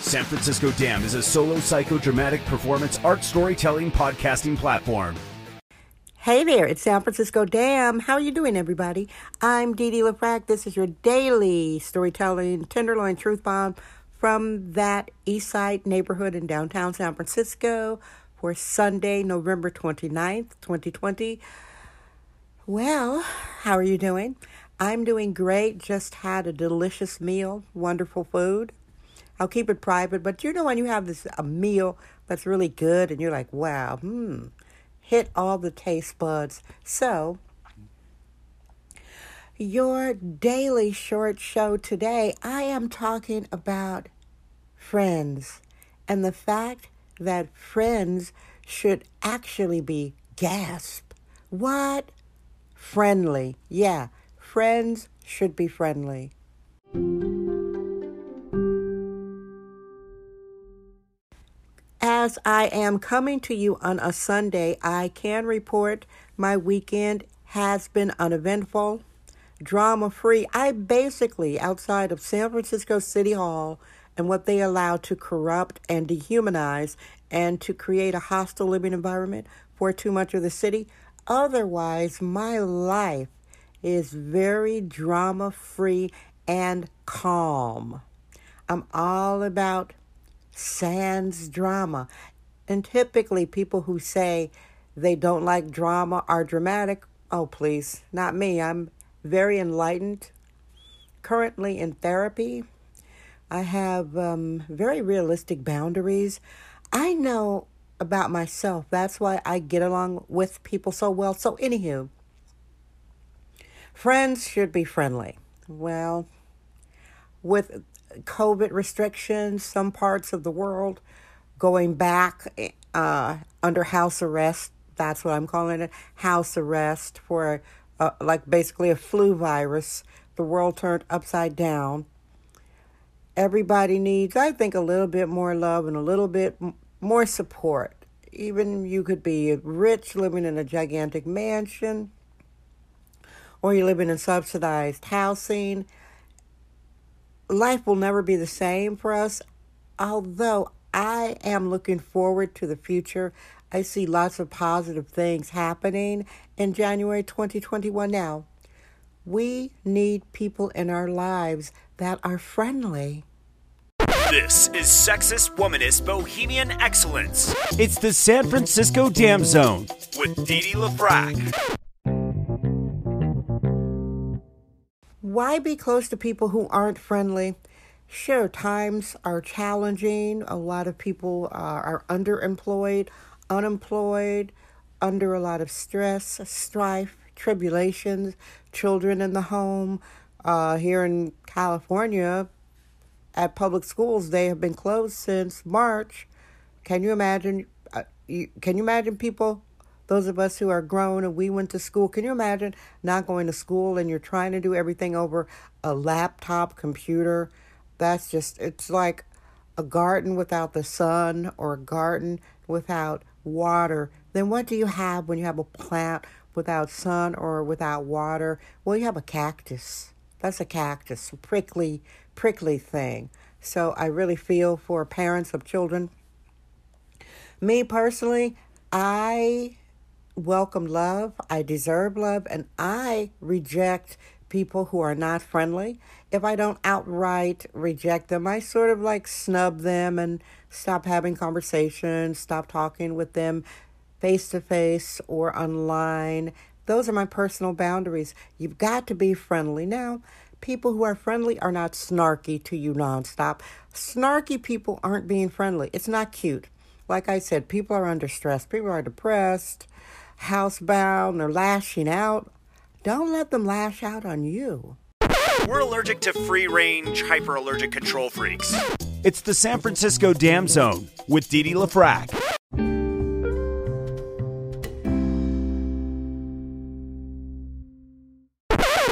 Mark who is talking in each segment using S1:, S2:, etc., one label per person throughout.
S1: San Francisco Dam is a solo psychodramatic performance art storytelling podcasting platform.
S2: Hey there, it's San Francisco Dam. How are you doing, everybody? I'm Dee Dee LaFrac. This is your daily storytelling Tenderloin Truth Bomb from that East Side neighborhood in downtown San Francisco for Sunday, November 29th, 2020. Well, how are you doing? I'm doing great. Just had a delicious meal, wonderful food. I'll keep it private, but you know when you have this a meal that's really good and you're like, wow, hmm, hit all the taste buds. So, your daily short show today, I am talking about friends and the fact that friends should actually be gasp. What? Friendly. Yeah, friends should be friendly. As I am coming to you on a Sunday, I can report my weekend has been uneventful, drama free. I basically, outside of San Francisco City Hall and what they allow to corrupt and dehumanize and to create a hostile living environment for too much of the city, otherwise, my life is very drama free and calm. I'm all about sans drama. And typically, people who say they don't like drama are dramatic. Oh, please, not me. I'm very enlightened. Currently in therapy, I have um, very realistic boundaries. I know about myself. That's why I get along with people so well. So, anywho, friends should be friendly. Well, with COVID restrictions, some parts of the world going back uh, under house arrest. That's what I'm calling it house arrest for uh, like basically a flu virus. The world turned upside down. Everybody needs, I think, a little bit more love and a little bit more support. Even you could be rich, living in a gigantic mansion, or you're living in subsidized housing life will never be the same for us. Although I am looking forward to the future, I see lots of positive things happening in January 2021 now. We need people in our lives that are friendly.
S1: This is Sexist Womanist Bohemian Excellence. It's the San Francisco Dam Zone with Dee Dee LaFrac.
S2: Why be close to people who aren't friendly? Sure, times are challenging. A lot of people uh, are underemployed, unemployed, under a lot of stress, strife, tribulations, children in the home. Uh, here in California, at public schools, they have been closed since March. Can you imagine? Uh, you, can you imagine people those of us who are grown and we went to school, can you imagine not going to school and you're trying to do everything over a laptop computer? That's just, it's like a garden without the sun or a garden without water. Then what do you have when you have a plant without sun or without water? Well, you have a cactus. That's a cactus, a prickly, prickly thing. So I really feel for parents of children. Me personally, I welcome love, I deserve love, and I reject people who are not friendly. If I don't outright reject them, I sort of like snub them and stop having conversations, stop talking with them face to face or online. Those are my personal boundaries. You've got to be friendly. Now, people who are friendly are not snarky to you nonstop. Snarky people aren't being friendly. It's not cute. Like I said, people are under stress, people are depressed housebound or lashing out, don't let them lash out on you.
S1: We're allergic to free range, hyper allergic control freaks. It's the San Francisco Dam Zone with Dee Dee LaFrac.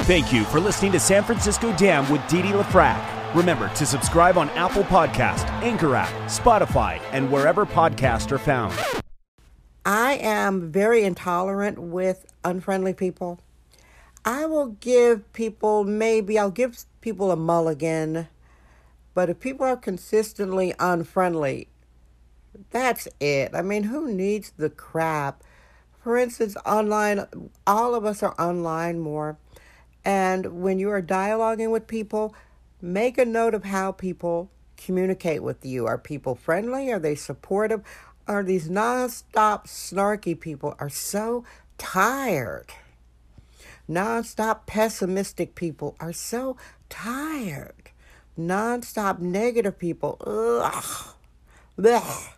S1: Thank you for listening to San Francisco Dam with Dee Dee LaFrac. Remember to subscribe on Apple Podcast, Anchor app, Spotify, and wherever podcasts are found.
S2: I am very intolerant with unfriendly people. I will give people maybe I'll give people a mulligan, but if people are consistently unfriendly, that's it. I mean, who needs the crap? For instance, online, all of us are online more. And when you are dialoguing with people, make a note of how people communicate with you. Are people friendly? Are they supportive? Are these nonstop snarky people are so tired? Nonstop pessimistic people are so tired. Nonstop negative people, ugh, blech.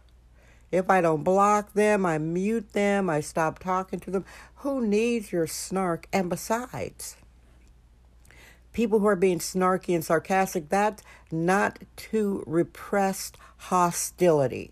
S2: If I don't block them, I mute them, I stop talking to them. Who needs your snark? And besides, people who are being snarky and sarcastic, that's not to repressed hostility.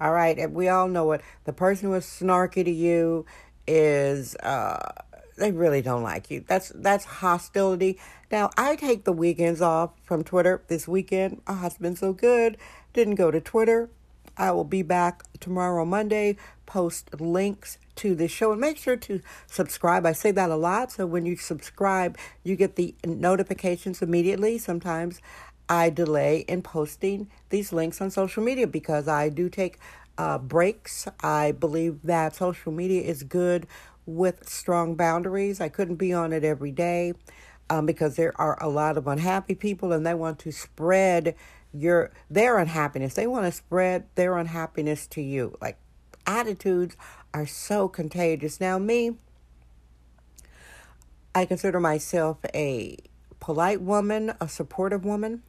S2: All right, and we all know it. The person who is snarky to you is uh, they really don't like you. That's that's hostility. Now I take the weekends off from Twitter. This weekend, it's been so good. Didn't go to Twitter. I will be back tomorrow, Monday. Post links to the show and make sure to subscribe. I say that a lot. So when you subscribe, you get the notifications immediately. Sometimes I delay in posting these links on social media because I do take uh, breaks. I believe that social media is good with strong boundaries. I couldn't be on it every day um, because there are a lot of unhappy people and they want to spread your their unhappiness. They want to spread their unhappiness to you. Like attitudes are so contagious. Now, me, I consider myself a polite woman, a supportive woman.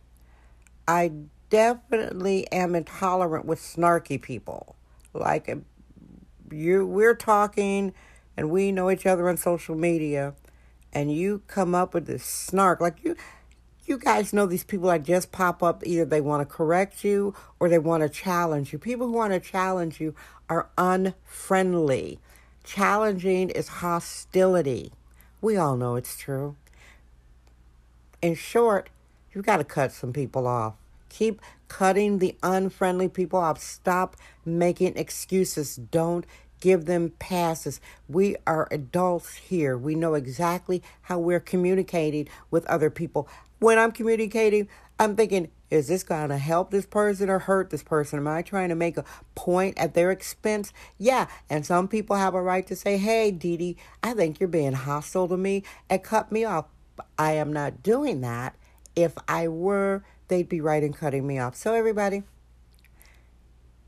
S2: I definitely am intolerant with snarky people. Like um, you, we're talking, and we know each other on social media, and you come up with this snark, like you you guys know these people that just pop up either they want to correct you or they want to challenge you. People who want to challenge you are unfriendly. Challenging is hostility. We all know it's true. In short, you've got to cut some people off. Keep cutting the unfriendly people off. Stop making excuses. Don't give them passes. We are adults here. We know exactly how we're communicating with other people when I'm communicating, I'm thinking, is this going to help this person or hurt this person? Am I trying to make a point at their expense? Yeah. And some people have a right to say, hey, Dee, I think you're being hostile to me and cut me off. I am not doing that. If I were, they'd be right in cutting me off. So, everybody,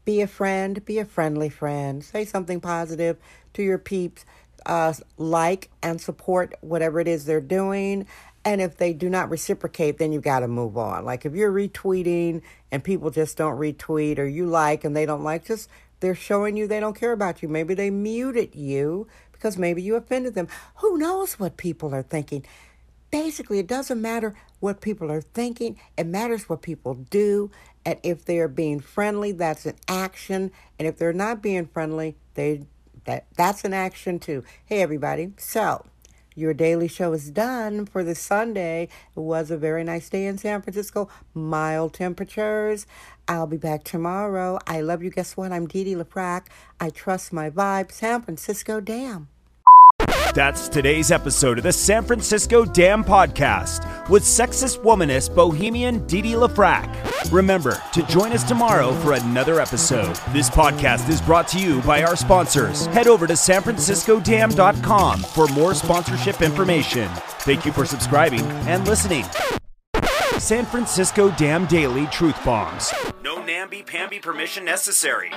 S2: be a friend, be a friendly friend. Say something positive to your peeps. Uh, like and support whatever it is they're doing and if they do not reciprocate, then you got to move on. Like if you're retweeting and people just don't retweet, or you like and they don't like, just they're showing you they don't care about you. Maybe they muted you because maybe you offended them. Who knows what people are thinking? Basically, it doesn't matter what people are thinking, it matters what people do. And if they're being friendly, that's an action. And if they're not being friendly, they that that's an action too. Hey everybody. So your daily show is done for this Sunday. It was a very nice day in San Francisco, mild temperatures. I'll be back tomorrow. I love you. Guess what? I'm Dee Dee LaFrac. I trust my vibe. San Francisco Dam.
S1: That's today's episode of the San Francisco Dam Podcast with sexist womanist bohemian Dee Dee LaFrac. Remember to join us tomorrow for another episode. This podcast is brought to you by our sponsors. Head over to sanfranciscodam.com for more sponsorship information. Thank you for subscribing and listening. San Francisco Dam Daily Truth Bombs. No namby-pamby permission necessary.